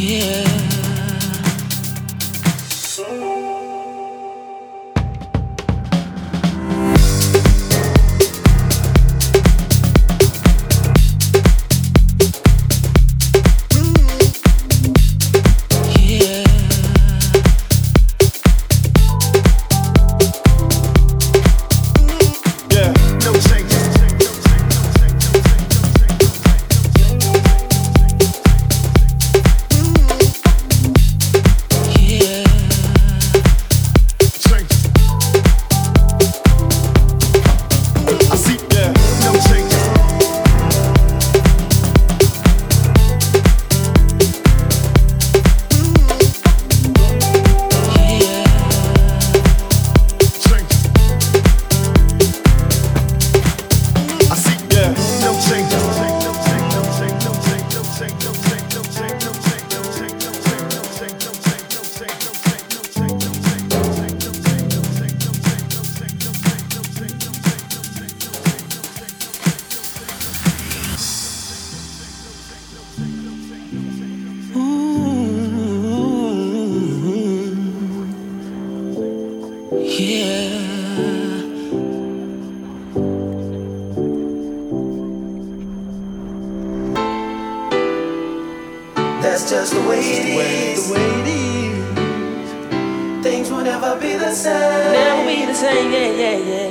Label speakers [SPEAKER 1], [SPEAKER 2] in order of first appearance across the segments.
[SPEAKER 1] yeah.
[SPEAKER 2] Things will never be the same.
[SPEAKER 3] Never be the same, yeah, yeah, yeah.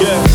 [SPEAKER 3] Yeah.